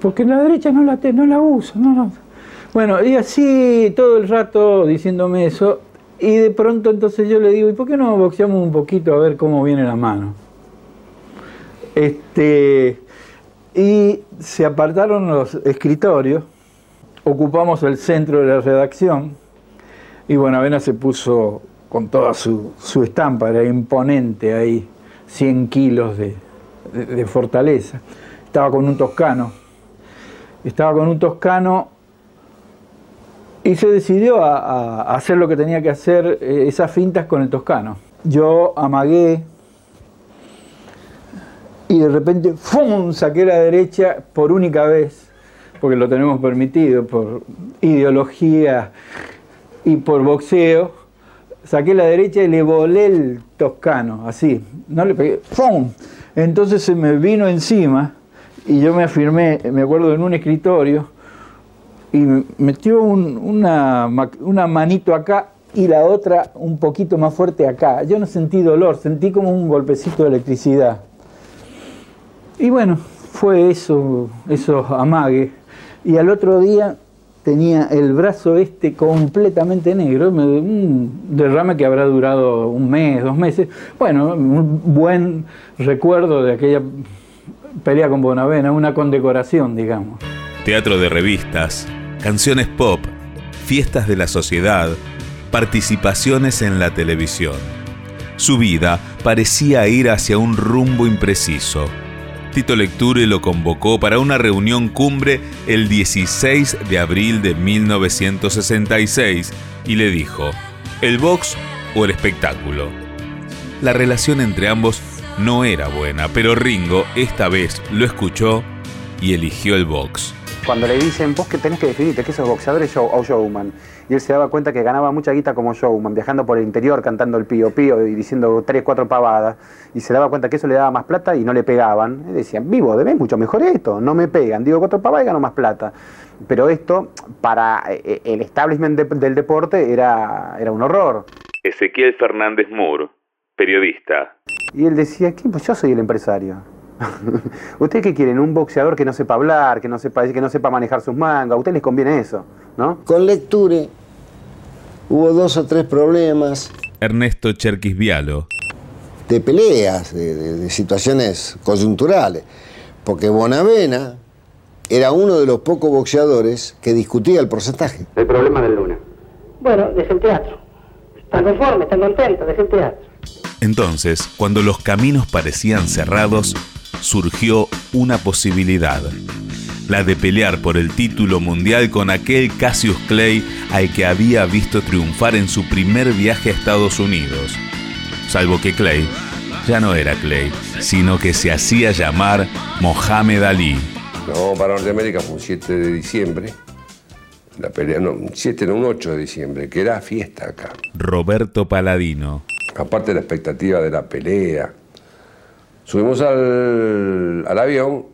Porque la derecha no la, no la usa. No Bueno, y así todo el rato diciéndome eso. Y de pronto entonces yo le digo, ¿y por qué no boxeamos un poquito a ver cómo viene la mano? Este, y se apartaron los escritorios, ocupamos el centro de la redacción y Buenavena se puso con toda su, estampa, era imponente ahí, 100 kilos de, fortaleza. Estaba con un toscano, estaba con un toscano y se decidió a, hacer lo que tenía que hacer, eh, esas fintas con el toscano. Yo amagué y de repente ¡fum! saqué la derecha por única vez, porque lo tenemos permitido por ideología y por boxeo. Saqué la derecha y le volé el toscano, así, no le pegué, ¡fum! Entonces se me vino encima y yo me afirmé, me acuerdo, en un escritorio y metió una, una manito acá y la otra un poquito más fuerte acá. Yo no sentí dolor, sentí como un golpecito de electricidad. Y bueno, fue eso, eso amague. Y al otro día tenía el brazo este completamente negro, un derrame que habrá durado un mes, dos meses. Bueno, un buen recuerdo de aquella pelea con Bonavena, una condecoración, digamos. Teatro de revistas, canciones pop, fiestas de la sociedad, participaciones en la televisión. Su vida parecía ir hacia un rumbo impreciso Tito Lecture lo convocó para una reunión cumbre el 16 de abril de 1966 y le dijo, ¿el box o el espectáculo? La relación entre ambos no era buena, pero Ringo esta vez lo escuchó y eligió el box. Cuando le dicen, vos que tenés que definirte, que sos boxeador o showman, y él se daba cuenta que ganaba mucha guita como showman, viajando por el interior, cantando el pío pío y diciendo tres, cuatro pavadas, y se daba cuenta que eso le daba más plata y no le pegaban. Y decían, vivo, debes mucho mejor esto, no me pegan, digo cuatro pavadas y gano más plata. Pero esto, para eh, eh, el establishment del deporte, era, era un horror. Ezequiel Fernández Moore, periodista. Y él decía, ¿qué? Pues yo soy el empresario. *laughs* ¿Ustedes qué quieren? ¿Un boxeador que no sepa hablar, que no sepa, que no sepa manejar sus mangas? ¿A ustedes les conviene eso? ¿no? Con Lecture hubo dos o tres problemas. Ernesto Cherquis Vialo. De peleas, de, situaciones coyunturales. Porque Bonavena era uno de los pocos boxeadores que discutía el porcentaje. El problema del Luna. Bueno, es el teatro. Están conformes, están contentos, es el teatro. Entonces, cuando los caminos parecían cerrados, surgió una posibilidad, la de pelear por el título mundial con aquel Cassius Clay al que había visto triunfar en su primer viaje a Estados Unidos. Salvo que Clay ya no era Clay, sino que se hacía llamar Mohamed Ali. No, para Norteamérica fue un 7 de diciembre. La pelea, no, 7 no, un 8 de diciembre, que era fiesta acá. Roberto Paladino. Aparte de la expectativa de la pelea, Subimos al, avión,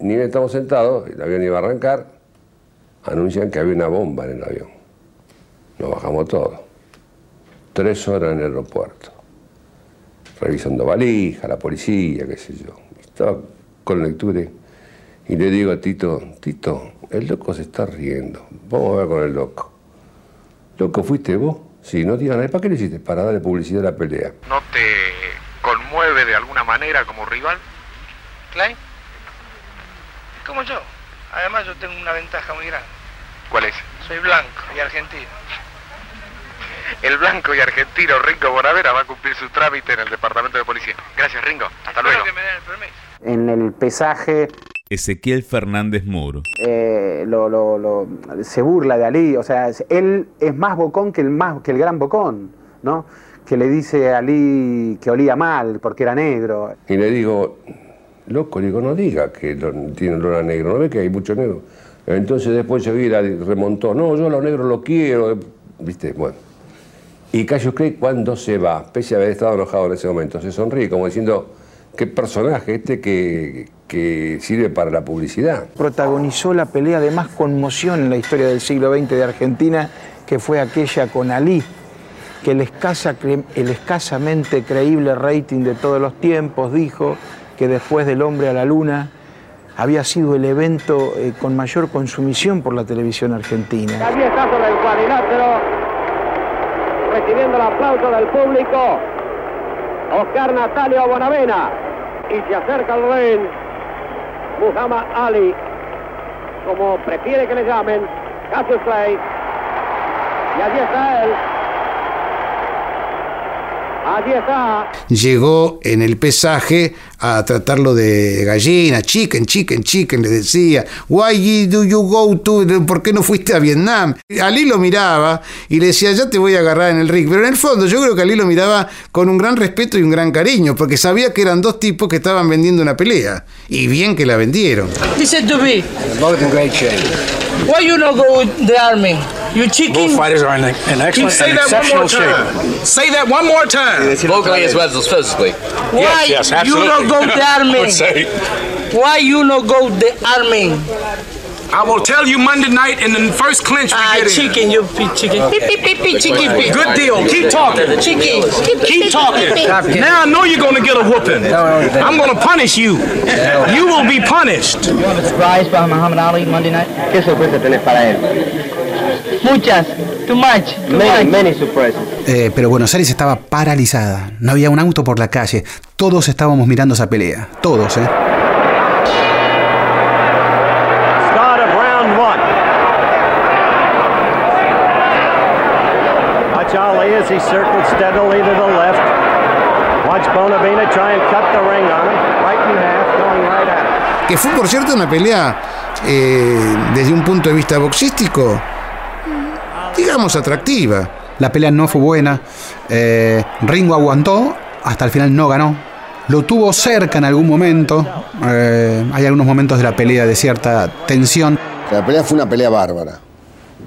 ni bien estamos sentados, el avión iba a arrancar, anuncian que había una bomba en el avión. Nos bajamos todos. Tres horas en el aeropuerto. Revisando valija, la policía, qué sé yo. Estaba con lectura Y le digo a Tito, Tito, el loco se está riendo. Vamos a ver con el loco. Loco, ¿fuiste vos? Sí, no digan, ¿para qué lo hiciste? Para darle publicidad a la pelea. ¿No te conmueve de alguna manera como rival? Klein, como yo. Además yo tengo una ventaja muy grande. ¿Cuál es? Soy blanco y argentino. El blanco y argentino Ringo Bonavera va a cumplir su trámite en el departamento de policía. Gracias, Ringo. Hasta luego. que me den el permiso. En el pesaje Ezequiel Fernández Muro. eh, lo, lo- lo- se burla de Ali, o sea, él es más bocón que el, más, que el gran bocón, ¿no? Que le dice a Ali que olía mal porque era negro. Y le digo, loco, digo, no diga que tiene olor a negro, ¿no ve que hay mucho negro? Entonces después seguida remontó, no, yo a los negros lo quiero, ¿viste? Bueno. Y Cayo Clay cuando se va, pese a haber estado enojado en ese momento, se sonríe como diciendo, qué personaje este que, que sirve para la publicidad. Protagonizó la pelea de más conmoción en la historia del siglo XX de Argentina, que fue aquella con Ali, que el, escasamente creíble rating de todos los tiempos dijo que después del hombre a la luna había sido el evento eh, con mayor consumición por la televisión argentina. Allí está sobre el cuadrilátero, recibiendo el aplauso del público, Oscar Natalio Bonavena. Y se acerca al ring Muhammad Ali, como prefiere que le llamen, Cassius Clay. Y allí está él. Allí está. llegó en el pesaje a tratarlo de gallina, chicken, chicken, chicken, le decía, why do you go to, ¿por qué no fuiste a Vietnam? Ali lo miraba y le decía, ya te voy a agarrar en el ring, pero en el fondo yo creo que Ali lo miraba con un gran respeto y un gran cariño, porque sabía que eran dos tipos que estaban vendiendo una pelea, y bien que la vendieron. He said to me, Both in great shape. why you not go with the army? You chicken? Both fighters are in, in excellent Say and that one more exceptional shape. time. Say that one more time. Vocally as well as physically. Why Yes, yes, you not go the *laughs* army? Why you not go the army? I will tell you Monday night in the first clinch we Ah, get in. chicken, you beat chicken. Beep, beep, beep, beep, chicken, beep. Good deal. Keep talking. Chicken. Keep talking. Now I know you're going to get a whooping. I'm going to punish you. You will be punished. You have a surprise by Muhammad Ali Monday night? ¿Qué sorpresa tenés para él? Muchas. Too much. Too Many, much. many surprises. Eh, pero Buenos Aires estaba paralizada, no había un auto por la calle, todos estábamos mirando esa pelea, todos, ¿eh? Start of round one. Watch Ali as he circles steadily to the left. Watch Bonavina try and cut the ring on him. Right in half, going right at him. Que fue, por cierto, una pelea eh, desde un punto de vista boxístico, digamos, atractiva. La pelea no fue buena. eh, Ringo aguantó, hasta el final no ganó. Lo tuvo cerca en algún momento. eh, hay algunos momentos de la pelea de cierta tensión. La pelea fue una pelea bárbara.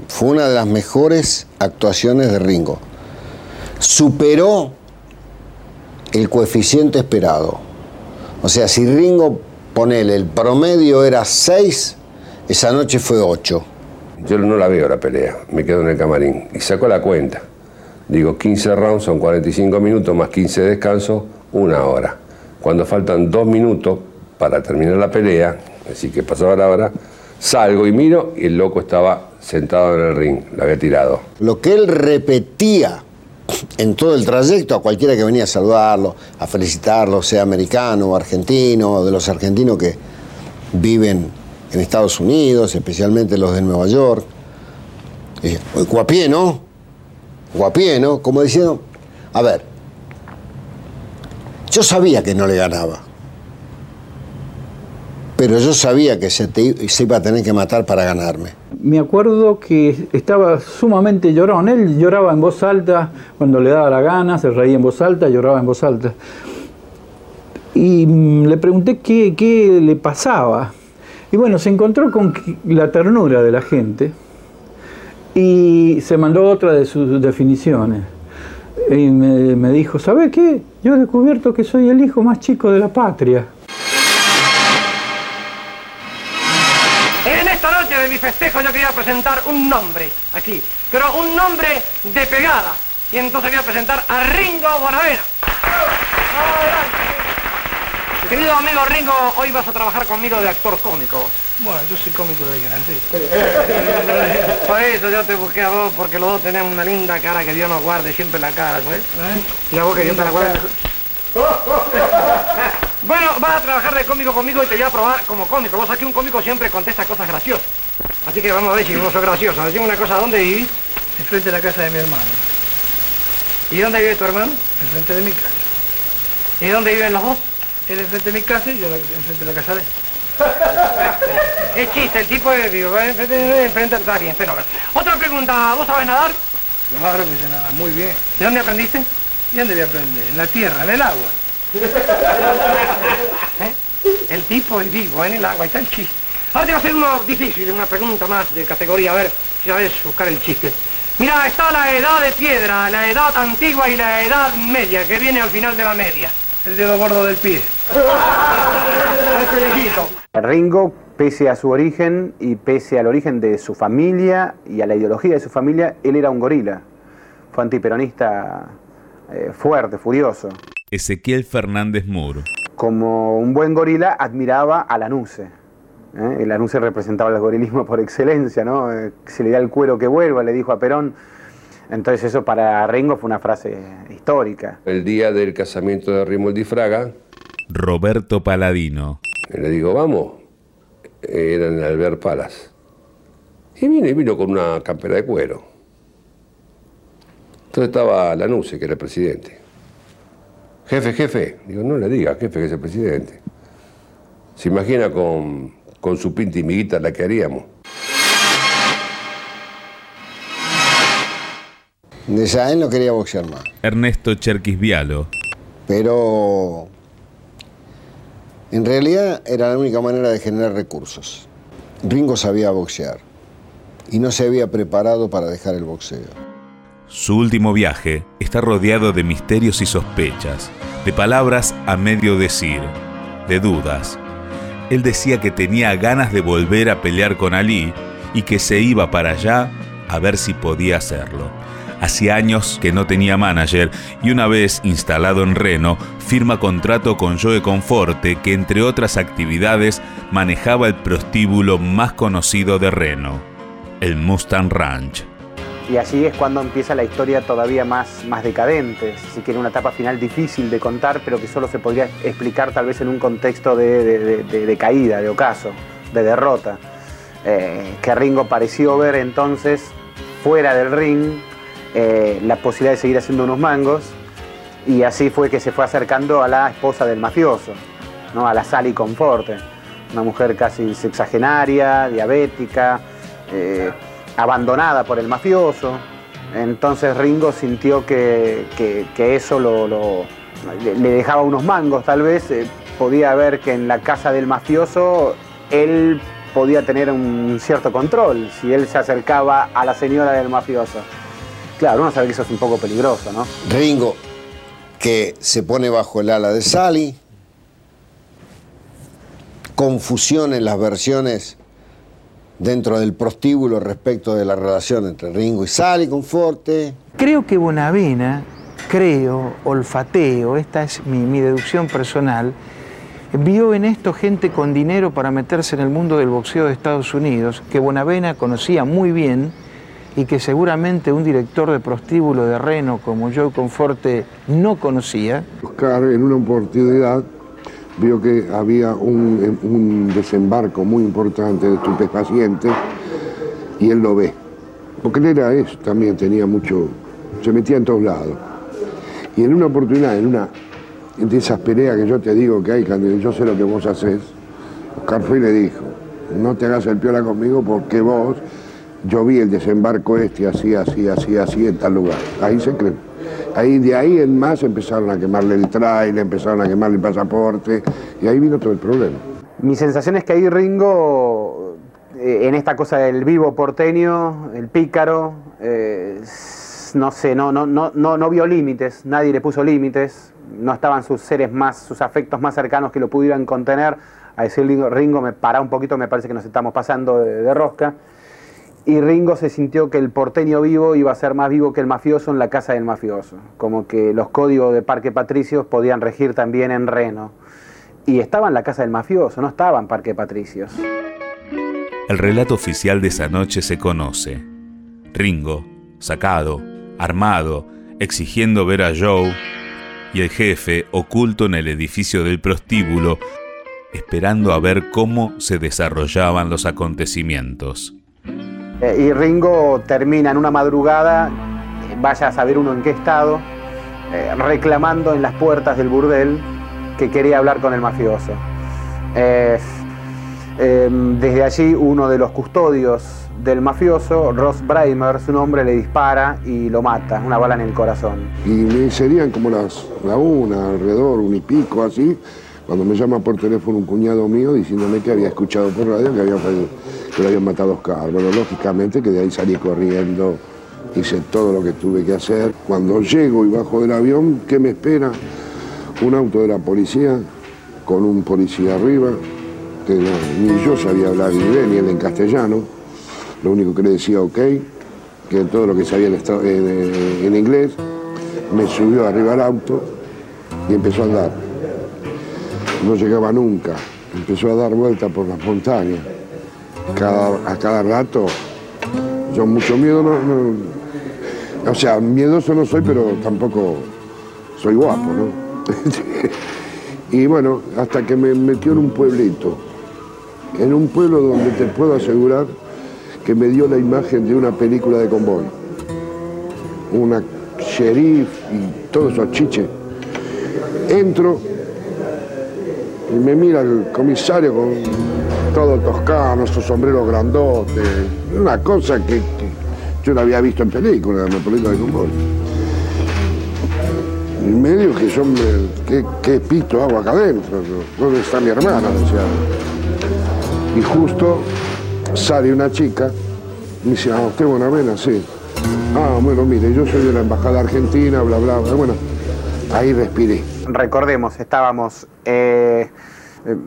Fue una de las mejores actuaciones de Ringo. Superó el coeficiente esperado. O sea, si Ringo, ponele, el promedio era 6, esa noche fue 8. Yo no la veo la pelea, me quedo en el camarín. Y saco la cuenta. Digo, 15 rounds son 45 minutos más 15 de descanso, una hora. Cuando faltan dos minutos para terminar la pelea, así que pasaba la hora, salgo y miro y el loco estaba sentado en el ring, la había tirado. Lo que él repetía en todo el trayecto a cualquiera que venía a saludarlo, a felicitarlo, sea americano o argentino, de los argentinos que viven en Estados Unidos, especialmente los de Nueva York. Eh, guapié, ¿no? Guapié, ¿no? Como diciendo, a ver, yo sabía que no le ganaba, pero yo sabía que se, iba a tener que matar para ganarme. Me acuerdo que estaba sumamente llorón. Él lloraba en voz alta cuando le daba la gana, se reía en voz alta, lloraba en voz alta. Y mm, le pregunté qué le pasaba. Y bueno, se encontró con la ternura de la gente y se mandó otra de sus definiciones. Y me, dijo, ¿sabe qué? Yo he descubierto que soy el hijo más chico de la patria. En esta noche de mi festejo yo quería presentar un nombre aquí, pero un nombre de pegada. Y entonces voy a presentar a Ringo Bonavena. Querido amigo Ringo, hoy vas a trabajar conmigo de actor cómico. Bueno, yo soy cómico de que *laughs* nací. Por eso yo te busqué a vos, porque los dos tenemos una linda cara que Dios nos guarde siempre la cara, ¿sabes? Y a vos que Dios te la guarde. *laughs* Bueno, vas a trabajar de cómico conmigo y te voy a probar como cómico. Vos aquí un cómico siempre contesta cosas graciosas. Así que vamos a ver si vos sos gracioso. Decime una cosa, ¿dónde vivís? Enfrente de la casa de mi hermano. ¿Y dónde vive tu hermano? Enfrente de mi casa. ¿Y dónde viven los dos? Él enfrente de mi casa y yo la- enfrente de la casa de él. *laughs* Es chiste, el tipo de vivo, enfrente, enfrente, está bien, fenómeno. Otra pregunta, ¿vos sabés nadar? Claro que se nada, muy bien. ¿De dónde aprendiste? ¿Y dónde voy a aprender? En la tierra, en el agua. *laughs* ¿Eh? El tipo es vivo, en el agua, está el chiste. Ahora te voy a hacer uno difícil, una pregunta más de categoría, a ver si sabes buscar el chiste. Mira, está la edad de piedra, la edad antigua y la edad media, que viene al final de la media. El dedo gordo del pie. *laughs* Ringo, pese a su origen y pese al origen de su familia y a la ideología de su familia, él era un gorila. Fue antiperonista eh, fuerte, furioso. Ezequiel Fernández Moore. Como un buen gorila, admiraba a Lanuse. ¿eh? El Lanuse representaba el gorilismo por excelencia, ¿no? Eh, Se le da el cuero que vuelva, le dijo a Perón. Entonces eso para Ringo fue una frase histórica. El día del casamiento de Rimoldi Fraga, Roberto Paladino. le digo, vamos. Era en el Albert Palace. Y vino, y vino con una campera de cuero. Entonces estaba Lanuse, que era el presidente. Jefe, jefe. Digo, no le diga, jefe, que es el presidente. Se imagina con, con su pinta y miguita la que haríamos. De Jaén no quería boxear más. Ernesto Cherquis Vialo. Pero en realidad era la única manera de generar recursos. Ringo sabía boxear y no se había preparado para dejar el boxeo. Su último viaje está rodeado de misterios y sospechas, de palabras a medio decir, de dudas. Él decía que tenía ganas de volver a pelear con Ali y que se iba para allá a ver si podía hacerlo. Hacía años que no tenía manager y una vez instalado en Reno, firma contrato con Joe Conforte, que entre otras actividades manejaba el prostíbulo más conocido de Reno, el Mustang Ranch. Y allí es cuando empieza la historia todavía más, más decadente, si quiere una etapa final difícil de contar, pero que solo se podría explicar tal vez en un contexto de, caída, de ocaso, de derrota. Eh, que Ringo pareció ver entonces, fuera del ring, eh, la posibilidad de seguir haciendo unos mangos, y así fue que se fue acercando a la esposa del mafioso, ¿no? a la Sally Conforte, una mujer casi sexagenaria, diabética, eh, abandonada por el mafioso. Entonces Ringo sintió que, que- eso lo, le dejaba unos mangos, tal vez. eh, podía ver que en la casa del mafioso él podía tener un cierto control si él se acercaba a la señora del mafioso. Claro, uno sabe que eso es un poco peligroso, ¿no? Ringo, que se pone bajo el ala de Sally, confusión en las versiones dentro del prostíbulo respecto de la relación entre Ringo y Sally Conforte. Creo que Bonavena, creo, olfateo, esta es mi, mi deducción personal, vio en esto gente con dinero para meterse en el mundo del boxeo de Estados Unidos, que Bonavena conocía muy bien y que seguramente un director de prostíbulo de Reno como Joe Conforte no conocía. Oscar en una oportunidad vio que había un, un desembarco muy importante de estupefacientes y él lo ve. Porque él era eso, también tenía mucho, se metía en todos lados. Y en una oportunidad, en una de esas peleas que yo te digo que hay, yo sé lo que vos haces, Oscar fue y le dijo, no te hagas el piola conmigo porque vos, yo vi el desembarco este así, así, así, así en tal lugar. Ahí se cree. Ahí, de ahí en más empezaron a quemarle el trailer, empezaron a quemarle el pasaporte, y ahí vino todo el problema. Mi sensación es que ahí Ringo, eh, en esta cosa del vivo porteño, el pícaro, eh, no sé, no, no, no, no, no vio límites, nadie le puso límites, no estaban sus seres más, sus afectos más cercanos que lo pudieran contener. A decir Ringo, me para un poquito, me parece que nos estamos pasando de rosca. Y Ringo se sintió que el porteño vivo iba a ser más vivo que el mafioso en la casa del mafioso. Como que los códigos de Parque Patricios podían regir también en Reno. y estaba en la casa del mafioso, no estaba en Parque Patricios. El relato oficial de esa noche se conoce. Ringo, sacado, armado, exigiendo ver a Joe, y el jefe, oculto en el edificio del prostíbulo, esperando a ver cómo se desarrollaban los acontecimientos. Eh, y Ringo termina en una madrugada, eh, vaya a saber uno en qué estado, eh, reclamando en las puertas del burdel que quería hablar con el mafioso. Em, desde allí uno de los custodios del mafioso, Ross Breimer, su nombre le dispara y lo mata, una bala en el corazón. Y serían como las, la una, alrededor, un y pico, así, cuando me llama por teléfono un cuñado mío diciéndome que había escuchado por radio que, había, que lo habían matado a Oscar. Bueno, lógicamente que de ahí salí corriendo, hice todo lo que tuve que hacer. Cuando llego y bajo del avión, ¿qué me espera? Un auto de la policía, con un policía arriba, que ni yo sabía hablar inglés ni él en castellano, lo único que le decía ok, que todo lo que sabía en, inglés, me subió arriba al auto y empezó a andar. No llegaba nunca, empezó a dar vueltas por las montañas. A cada rato, yo mucho miedo no, o sea, miedoso no soy, pero tampoco soy guapo, ¿no? *laughs* y bueno, hasta que me metió en un pueblito en un pueblo donde te puedo asegurar que me dio la imagen de una película de convoy. Una sheriff y todos esos chiches. Entro y me mira el comisario con todo toscano, su sombrero grandote, una cosa que, yo no había visto en película, en la película de convoy. Y me que yo me, ¿qué, pito hago acá adentro? ¿Dónde está mi hermana? Y justo sale una chica, me dice, ah, usted vena, sí. Ah, bueno, mire, yo soy de la Embajada Argentina, bla, bla, bla. Bueno, ahí respiré. Recordemos, estábamos eh,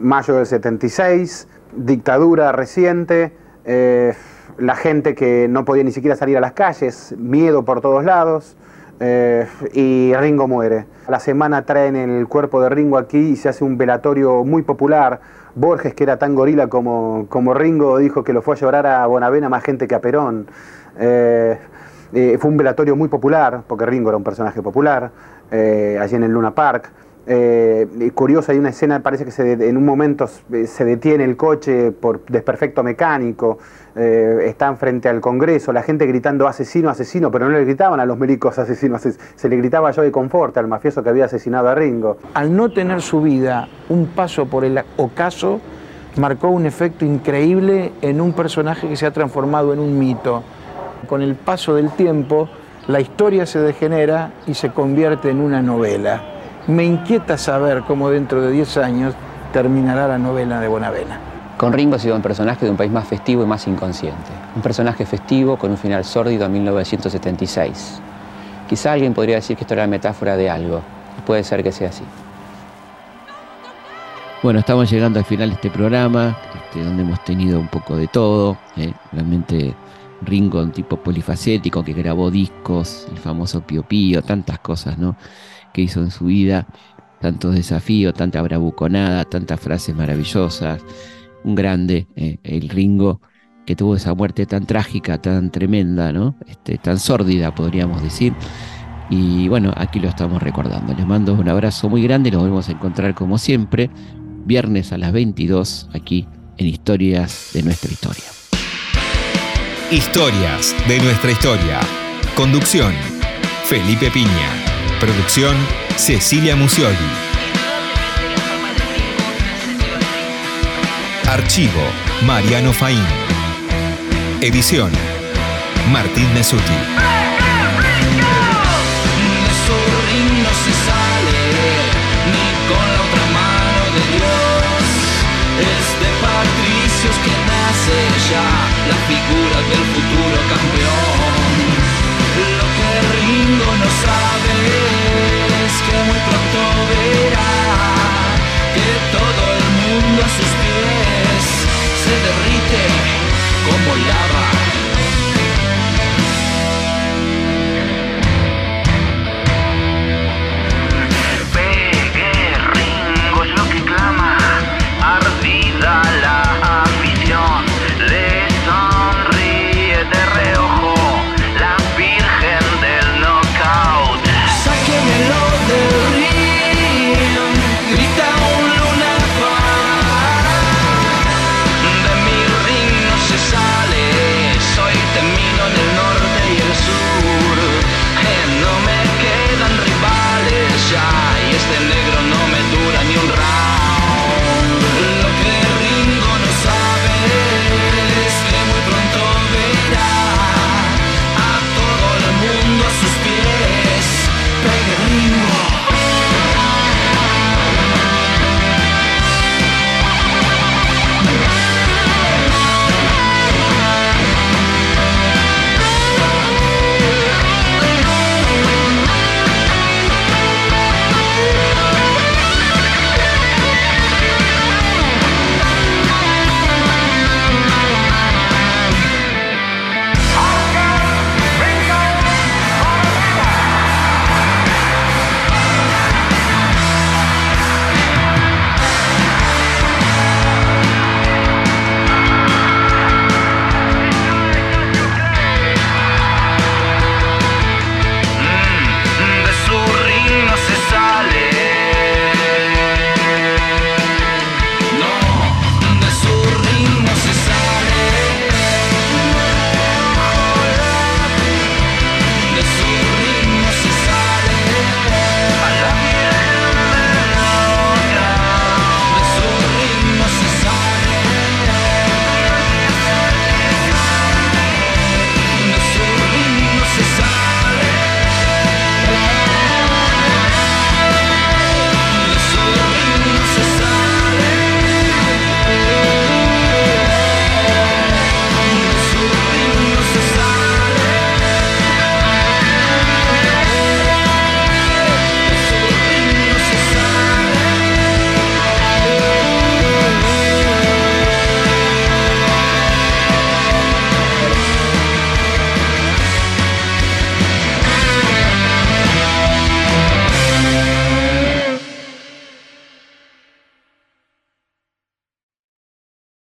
mayo del 76, dictadura reciente, eh, la gente que no podía ni siquiera salir a las calles, miedo por todos lados. Eh, y Ringo muere. La semana traen el cuerpo de Ringo aquí y se hace un velatorio muy popular Borges, que era tan gorila como, como Ringo, dijo que lo fue a llorar a Bonavena más gente que a Perón. Eh, fue un velatorio muy popular, porque Ringo era un personaje popular, allí en el Luna Park. Curioso, hay una escena, parece que en un momento se detiene el coche por desperfecto mecánico, están frente al Congreso, la gente gritando asesino, asesino, pero no le gritaban a los milicos asesinos, se le gritaba a Joey Confort, al mafioso que había asesinado a Ringo. Al no tener su vida un paso por el ocaso, marcó un efecto increíble en un personaje que se ha transformado en un mito. Con el paso del tiempo, la historia se degenera y se convierte en una novela. Me inquieta saber cómo dentro de 10 años terminará la novela de Bonavena. Con Ringo ha sido un personaje de un país más festivo y más inconsciente. Un personaje festivo con un final sórdido en 1976. Quizá alguien podría decir que esto era metáfora de algo. puede ser que sea así. Bueno, estamos llegando al final de este programa, este, donde hemos tenido un poco de todo. ¿eh? Realmente Ringo, un tipo polifacético que grabó discos, el famoso Pio Pío, tantas cosas ¿no? Que hizo en su vida, tantos desafíos, tanta bravuconada, tantas frases maravillosas un grande, eh, el Ringo, que tuvo esa muerte tan trágica, tan tremenda, ¿no? Este, tan sórdida, podríamos decir. Y bueno, aquí lo estamos recordando. Les mando un abrazo muy grande, nos volvemos a encontrar como siempre, viernes a las 22, aquí en Historias de nuestra historia. Historias de nuestra historia. Conducción, Felipe Piña. Producción, Cecilia Musioli. Archivo, Mariano Faín. Edición, Martín de Dios. Es de patricios que nace ya la figura